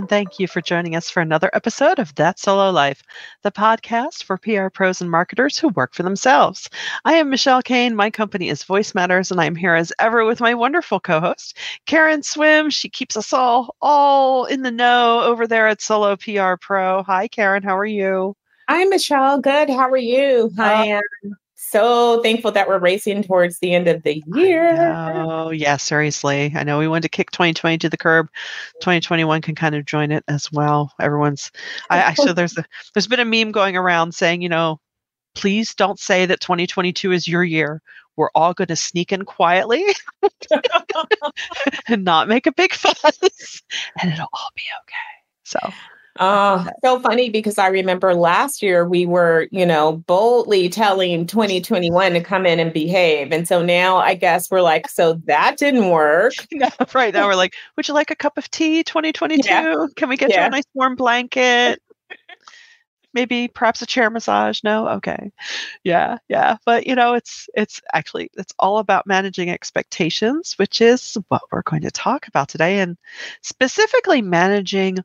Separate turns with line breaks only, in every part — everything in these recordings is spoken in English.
And thank you for joining us for another episode of That Solo Life, the podcast for PR pros and marketers who work for themselves. I am Michelle Kane. My company is Voice Matters, and I'm here as ever with my wonderful co-host, Karen Swim. She keeps us all all in the know over there at Solo PR Pro. Hi, Karen. How are you?
Hi, Michelle. Good. How are you?
Uh,
I am so thankful that we're racing towards the end of the year.
Oh, yeah, seriously. I know we wanted to kick 2020 to the curb. 2021 can kind of join it as well. Everyone's I actually there's a there's been a meme going around saying, you know, please don't say that 2022 is your year. We're all going to sneak in quietly and not make a big fuss and it'll all be okay. So
Oh, so funny because I remember last year we were, you know, boldly telling 2021 to come in and behave. And so now I guess we're like, so that didn't work.
No, right now we're like, would you like a cup of tea 2022?
Yeah.
Can we get you a nice warm blanket? Maybe perhaps a chair massage? No? Okay. Yeah, yeah. But you know, it's it's actually it's all about managing expectations, which is what we're going to talk about today and specifically managing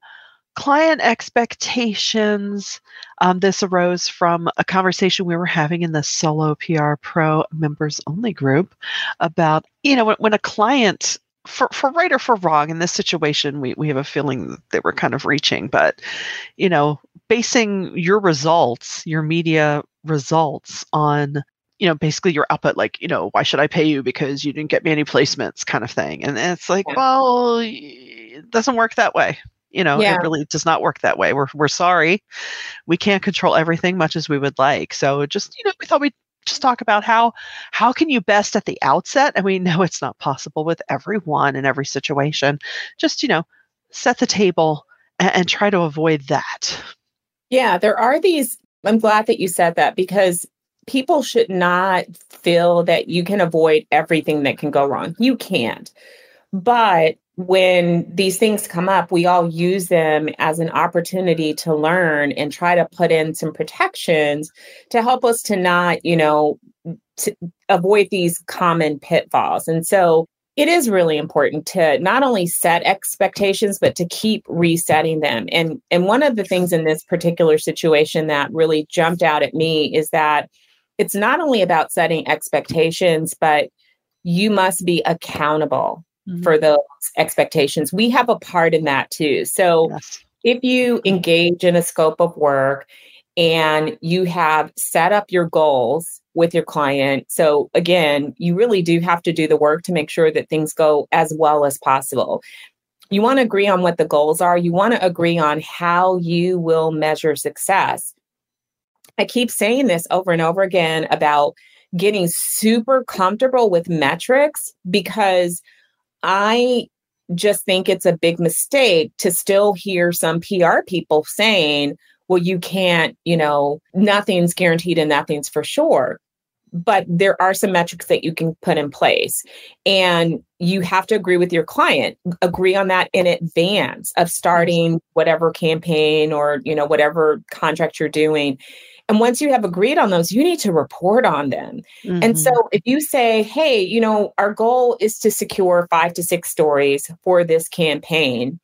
client expectations. Um, this arose from a conversation we were having in the Solo PR Pro members only group about, you know, when, when a client, for, for right or for wrong, in this situation, we, we have a feeling that we're kind of reaching, but, you know, basing your results, your media results on you know basically your output like you know why should i pay you because you didn't get me any placements kind of thing and, and it's like well it doesn't work that way you know
Yeah.
it really does not work that way we're, we're sorry we can't control everything much as we would like so just you know we thought we'd just talk about how how can you best at the outset and we know it's not possible with everyone in every situation just you know set the table and, and try to avoid that
Yeah, there are these. I'm glad that you said that because people should not feel that you can avoid everything that can go wrong. You can't. But when these things come up, we all use them as an opportunity to learn and try to put in some protections to help us to not, you know, to avoid these common pitfalls. And so it is really important to not only set expectations but to keep resetting them and and one of the things in this particular situation that really jumped out at me is that it's not only about setting expectations but you must be accountable for mm-hmm. those expectations we have a part in that too so
yes
if you engage in a scope of work and you have set up your goals with your client. So, again, you really do have to do the work to make sure that things go as well as possible. You want to agree on what the goals are, you want to agree on how you will measure success. I keep saying this over and over again about getting super comfortable with metrics because I just think it's a big mistake to still hear some PR people saying, well, you can't, you know, nothing's guaranteed and nothing's for sure. But there are some metrics that you can put in place. And you have to agree with your client, agree on that in advance of starting whatever campaign or, you know, whatever contract you're doing. And once you have agreed on those, you need to report on them. And
Mhm.
so if you say, hey, you know, our goal is to secure five to six stories for this campaign,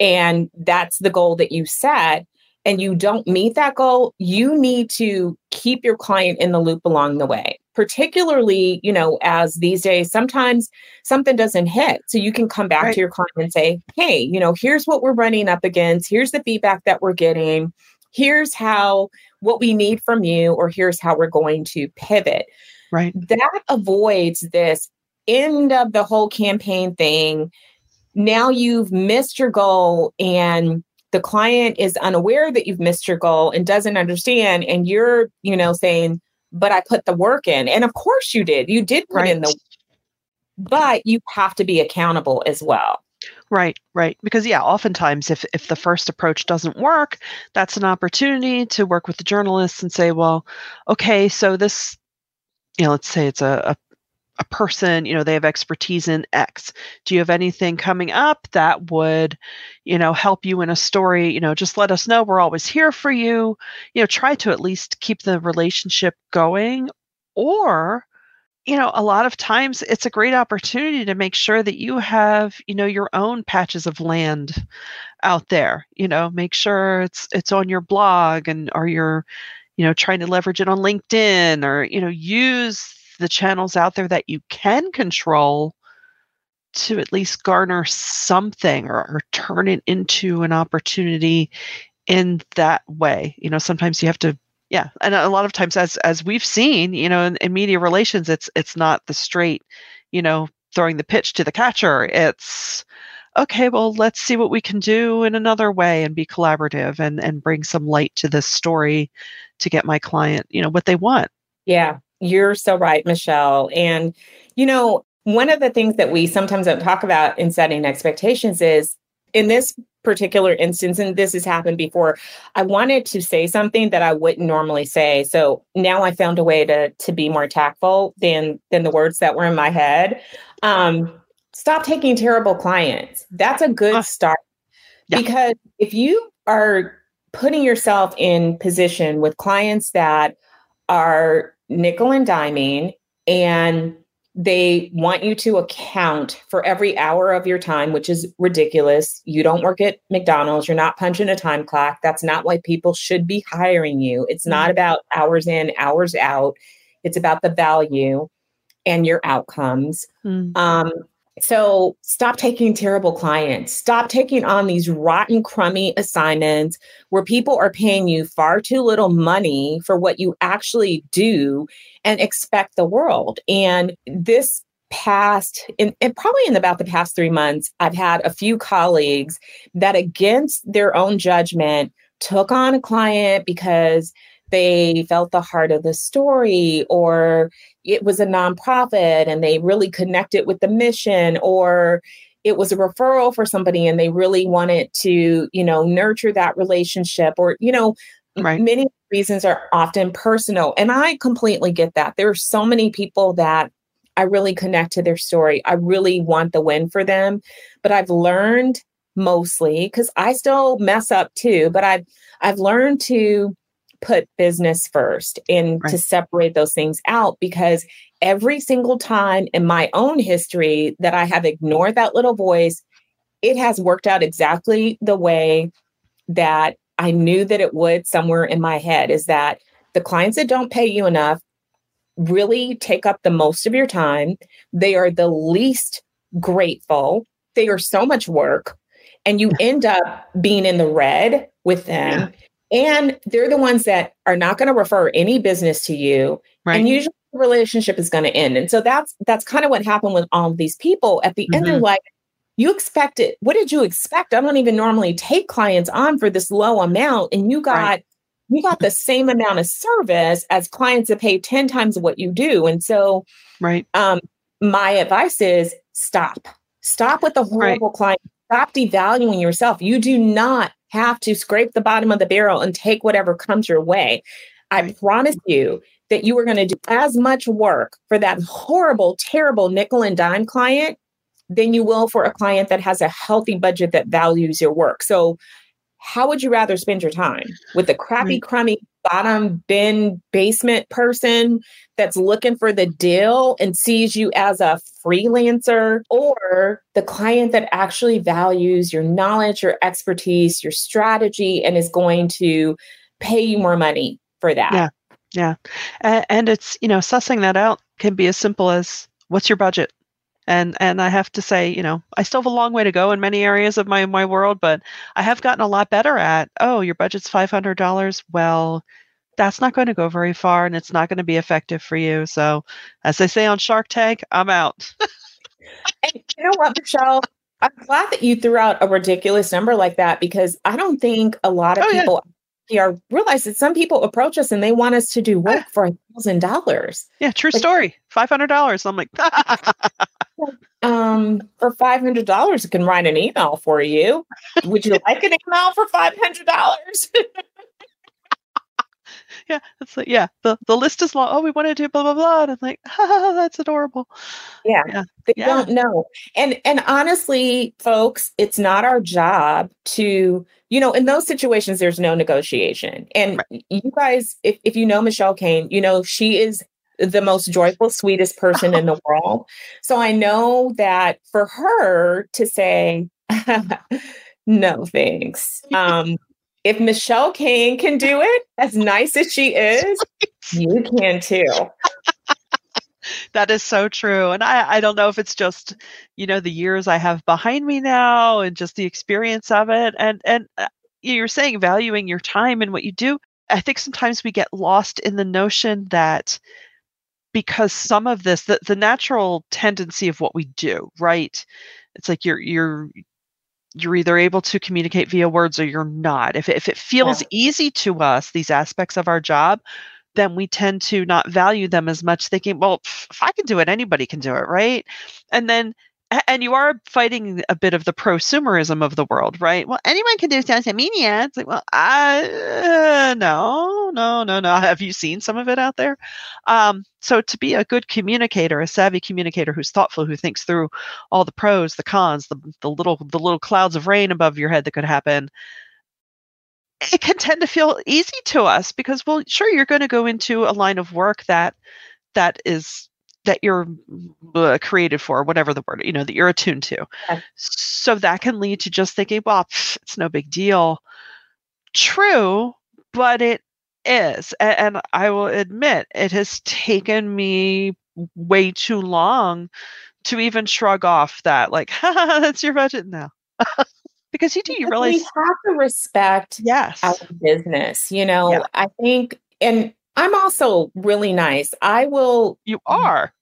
and that's the goal that you set, and you don't meet that goal, you need to keep your client in the loop along the way. Particularly, you know, as these days, sometimes something doesn't hit. So you can come back
Right.
to your client and say, hey, you know, here's what we're running up against. Here's the feedback that we're getting. Here's how what we need from you, or here's how we're going to pivot
right
that avoids this end of the whole campaign thing. Now you've missed your goal and the client is unaware that you've missed your goal and doesn't understand and you're, you know, saying, "But I put the work in." And of course you did. You did put in the but you have to be accountable as well.
Right, right. Because yeah, oftentimes if if the first approach doesn't work, that's an opportunity to work with the journalists and say, well, okay, so this, you know, let's say it's a, a a person, you know, they have expertise in X. Do you have anything coming up that would, you know, help you in a story? You know, just let us know. We're always here for you. You know, try to at least keep the relationship going or you know, a lot of times it's a great opportunity to make sure that you have, you know, your own patches of land out there. You know, make sure it's it's on your blog and or you're, you know, trying to leverage it on LinkedIn or, you know, use the channels out there that you can control to at least garner something or, or turn it into an opportunity in that way. You know, sometimes you have to yeah and a lot of times as as we've seen you know in, in, media relations it's it's not the straight you know throwing the pitch to the catcher. It's okay well let's see what we can do in another way and be collaborative and and bring some light to this story to get my client you know what they want.
Yeah you're so right michelle. And you know one of the things that we sometimes don't talk about in setting expectations is in this particular instance, and this has happened before, I wanted to say something that I wouldn't normally say. So now I found a way to to be more tactful than than the words that were in my head. Um, stop taking terrible clients. That's a good start. Yeah. Because if you are putting yourself in position with clients that are nickel and diming and they want you to account for every hour of your time, which is ridiculous. You don't work at McDonald's, you're not punching a time clock. That's not why people should be hiring you. It's mm-hmm. not about hours in, hours out. It's about the value and your outcomes. Mm-hmm. Um, so stop taking terrible clients. Stop taking on these rotten, crummy assignments where people are paying you far too little money for what you actually do and expect the world. And this past and probably in about the past three months i've had a few colleagues that against their own judgment took on a client because they felt the heart of the story or it was a nonprofit and they really connected with the mission or it was a referral for somebody and they really wanted to you know nurture that relationship or you know right. many reasons are often personal and i completely get that there are so many people that i really connect to their story i really want the win for them but i've learned mostly because i still mess up too but i've i've learned to put business first and right. to separate those things out because every single time in my own history that I have ignored that little voice, it has worked out exactly the way that I knew that it would somewhere in my head is that the clients that don't pay you enough really take up the most of your time. They are the least grateful. They are so much work. And you end up being in the red with them. Yeah. And they're the ones that are not going to refer any business to you. Right. And usually the relationship is going to end. And so that's that's kind of what happened with all these people. At the mm-hmm. end, they're like, you expected, what did you expect? I don't even normally take clients on for this low amount. And you got right. you got the same amount of service as clients that pay 10 times what you do. And so
right.
Um, my advice is stop. Stop with the horrible right. client. Stop devaluing yourself. You do not have to scrape the bottom of the barrel and take whatever comes your way. I promise you that you are going to do as much work for that horrible, terrible nickel and dime client than you will for a client that has a healthy budget that values your work. So, how would you rather spend your time with the crappy, crummy bottom bin basement person that's looking for the deal and sees you as a freelancer or the client that actually values your knowledge, your expertise, your strategy, and is going to pay you more money for that?
Yeah. Yeah. And, it's, you know, sussing that out can be as simple as what's your budget? And and I have to say, you know, I still have a long way to go in many areas of my my world, but I have gotten a lot better at, oh, your budget's five hundred dollars. Well, that's not going to go very far and it's not going to be effective for you. So as they say on Shark Tank, I'm out.
you know what, Michelle? I'm glad that you threw out a ridiculous number like that because I don't think a lot of oh, people yeah are realize that some people approach us and they want us to do work ah. for a thousand dollars.
Yeah, true like, story. Five hundred dollars. I'm like,
um, for five hundred dollars, I can write an email for you. Would you like an email for five hundred dollars?
yeah, it's like yeah, the, the list is long. Oh, we want to do blah blah blah. And I'm like, oh, that's adorable.
Yeah. yeah. They yeah. don't know. And and honestly, folks, it's not our job to you know, in those situations, there's no negotiation. And right. you guys, if, if you know Michelle Kane, you know, she is the most joyful, sweetest person in the world. So I know that for her to say, no thanks. Um, if Michelle Kane can do it as nice as she is, you can too.
that is so true. And I, I don't know if it's just, you know, the years I have behind me now and just the experience of it. And, and uh, you're saying valuing your time and what you do. I think sometimes we get lost in the notion that because some of this, the, the natural tendency of what we do, right? It's like you're, you're, you're either able to communicate via words or you're not. If, if it feels yeah. easy to us, these aspects of our job, then we tend to not value them as much, thinking, well, if I can do it, anybody can do it, right? And then and you are fighting a bit of the prosumerism of the world, right? Well, anyone can do social media. It's like, well, I uh, no, no, no, no. Have you seen some of it out there? Um, so to be a good communicator, a savvy communicator who's thoughtful, who thinks through all the pros, the cons, the the little the little clouds of rain above your head that could happen, it can tend to feel easy to us because, well, sure, you're going to go into a line of work that that is that you're uh, created for, whatever the word, you know, that you're attuned to. Yeah. So that can lead to just thinking, well, pff, it's no big deal. True, but it is. And, and I will admit, it has taken me way too long to even shrug off that, like, that's your budget now. because you do you realize
we have to respect
yes
our business you know yeah. i think and i'm also really nice i will
you are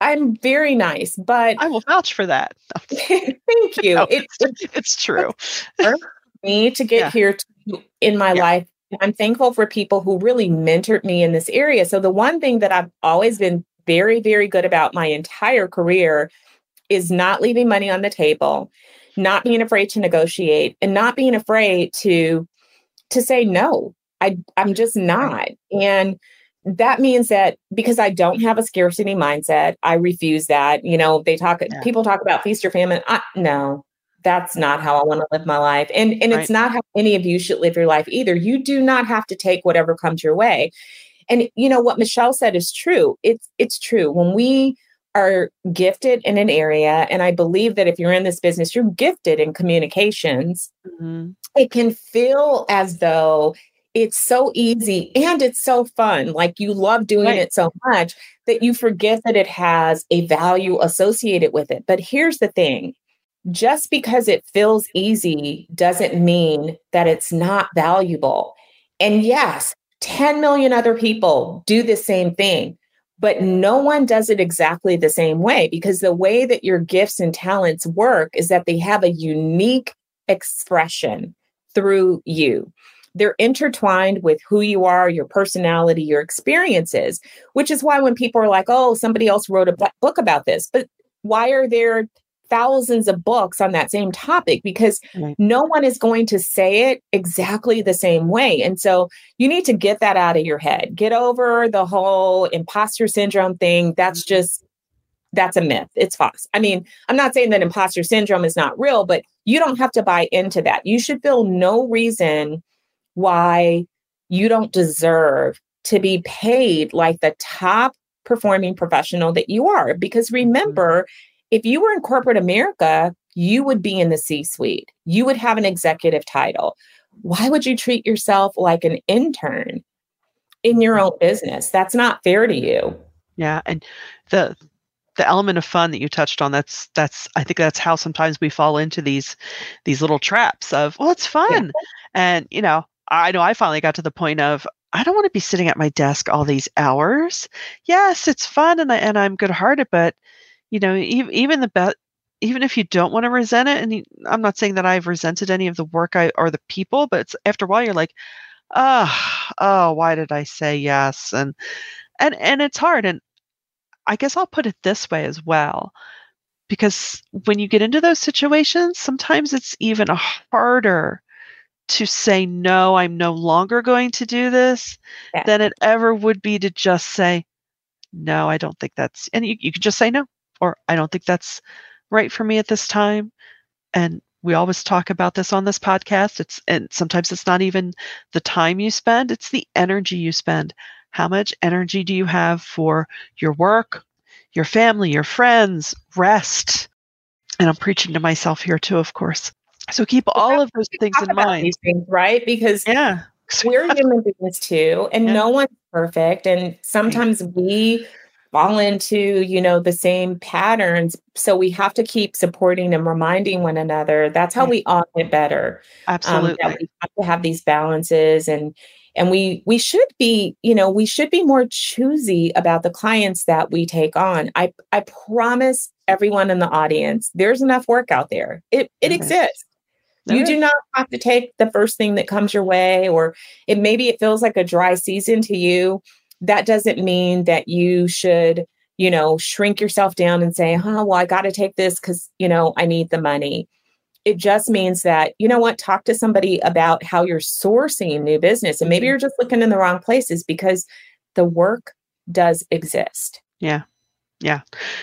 I'm very nice, but
I will vouch for that.
thank you.
No, it's, it's, it's true.
for me to get yeah. here to, in my yeah. life, I'm thankful for people who really mentored me in this area. So the one thing that I've always been very, very good about my entire career is not leaving money on the table, not being afraid to negotiate, and not being afraid to to say no. I I'm just not. And that means that because I don't have a scarcity mindset, I refuse that. You know, they talk, yeah. people talk about feast or famine. I, no, that's not how I want to live my life. And, and right. it's not how any of you should live your life either. You do not have to take whatever comes your way. And you know what Michelle said is true. It's it's true. When we are gifted in an area, and I believe that if you're in this business, you're gifted in communications, mm-hmm. it can feel as though it's so easy and it's so fun. Like you love doing right. it so much that you forget that it has a value associated with it. But here's the thing just because it feels easy doesn't mean that it's not valuable. And yes, 10 million other people do the same thing, but no one does it exactly the same way because the way that your gifts and talents work is that they have a unique expression through you they're intertwined with who you are, your personality, your experiences, which is why when people are like, oh, somebody else wrote a book about this, but why are there thousands of books on that same topic? Because right. no one is going to say it exactly the same way. And so you need to get that out of your head. Get over the whole imposter syndrome thing. That's mm-hmm. just that's a myth. It's false. I mean, I'm not saying that imposter syndrome is not real, but you don't have to buy into that. You should feel no reason why you don't deserve to be paid like the top performing professional that you are. Because mm-hmm. remember, if you were in corporate America, you would be in the C suite, you would have an executive title. Why would you treat yourself like an intern in your own business? That's not fair to you.
Yeah. And the, the element of fun that you touched on that's that's i think that's how sometimes we fall into these these little traps of well it's fun yeah. and you know I know I finally got to the point of I don't want to be sitting at my desk all these hours. Yes, it's fun and I, and I'm good-hearted, but you know, even, even the best even if you don't want to resent it, and you, I'm not saying that I've resented any of the work I or the people, but after a while you're like, oh, oh, why did I say yes? And and and it's hard. And I guess I'll put it this way as well, because when you get into those situations, sometimes it's even harder to say no i'm no longer going to do this yeah. than it ever would be to just say no i don't think that's and you, you can just say no or i don't think that's right for me at this time and we always talk about this on this podcast it's and sometimes it's not even the time you spend it's the energy you spend How much energy do you have for your work, your family, your friends, rest? And I'm preaching to myself here too, of course. So keep all of those things in mind.
Things, right? Because
yeah.
we're human beings too, and yeah. no one's perfect. And sometimes we fall into you know the same patterns so we have to keep supporting and reminding one another that's how we all get better
absolutely
um, we have to have these balances and and we we should be you know we should be more choosy about the clients that we take on i i promise everyone in the audience there's enough work out there it it mm-hmm. exists you do not have to take the first thing that comes your way or it maybe it feels like a dry season to you. That doesn't mean that you should you know shrink yourself down and say oh well i got to take this because you know i need the money. It just means that you know what talk to somebody about how you're sourcing new business and maybe mm-hmm. you're just looking in the wrong places because the work does exist.
Yeah. Yeah.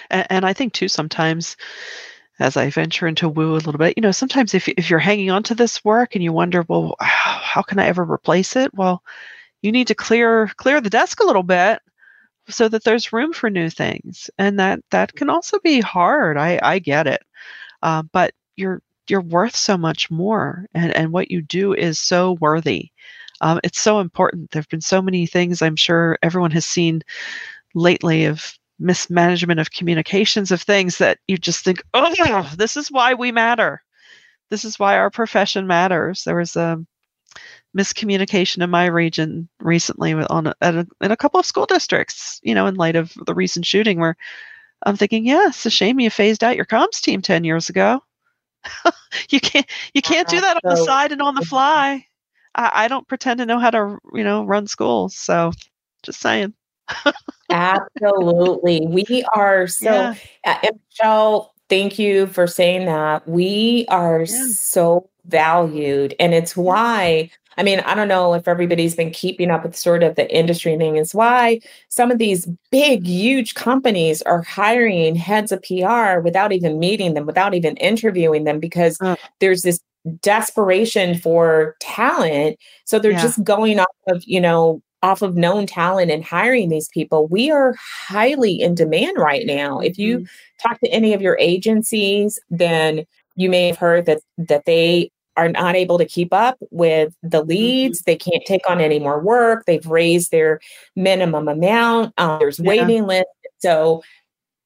And, and i think too sometimes as I venture into woo a little bit, you know, sometimes if, if you're hanging on to this work and you wonder, well, how, can I ever replace it? Well, you need to clear clear the desk a little bit so that there's room for new things. And that that can also be hard. I i get it. Uh, but you're you're worth so much more and and what you do is so worthy. Um, it's so important. There have been so many things i'm sure everyone has seen lately of mismanagement of communications of things that you just think oh this is why we matter this is why our profession matters there was a miscommunication in my region recently on a, a, in a couple of school districts. You know, in light of the recent shooting, where I'm thinking, yeah, it's a shame you phased out your comms team ten years ago. you can't you can't do that on the side and on the fly. I, I don't pretend to know how to you know run schools, so just saying.
Absolutely, we are so. Yeah. Uh, Michelle, thank you for saying that. We are yeah. so valued, and it's why I mean, I don't know if everybody's been keeping up with sort of the industry thing. It's why some of these big, huge companies are hiring heads of PR without even meeting them, without even interviewing them, because uh, there's this desperation for talent. So they're yeah. just going off of, you know, off of known talent and hiring these people. We are highly in demand right now. Mm-hmm. If you mm-hmm. talk to any of your agencies, then you may have heard that that they are not able to keep up with the mm-hmm. leads. They can't take on any more work. They've raised their minimum amount. Um, there's yeah. waiting list. So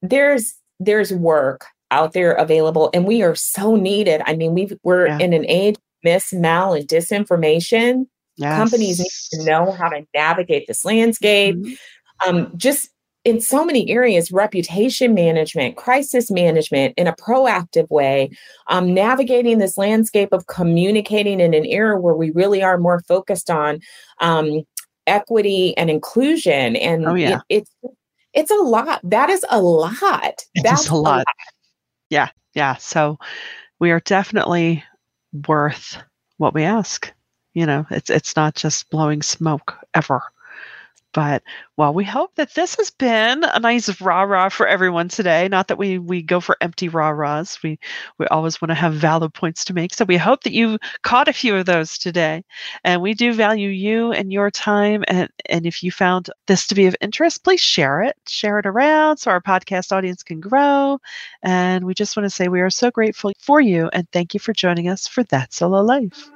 there's there's work out there available, and we are so needed. I mean, we we're yeah. in an age of mis, mal, and disinformation. Yes. Companies need to know how to navigate this landscape. Mm-hmm. Um, just in so many areas reputation management crisis management in a proactive way um, navigating this landscape of communicating in an era where we really are more focused on um, equity and inclusion and
oh, yeah.
it, it's it's a lot that is a lot
that's a lot. a lot yeah yeah so we are definitely worth what we ask you know it's it's not just blowing smoke ever but well, we hope that this has been a nice rah rah for everyone today. Not that we we go for empty rah rahs. We we always want to have valid points to make. So we hope that you caught a few of those today. And we do value you and your time. And and if you found this to be of interest, please share it. Share it around so our podcast audience can grow. And we just want to say we are so grateful for you and thank you for joining us for That Solo Life.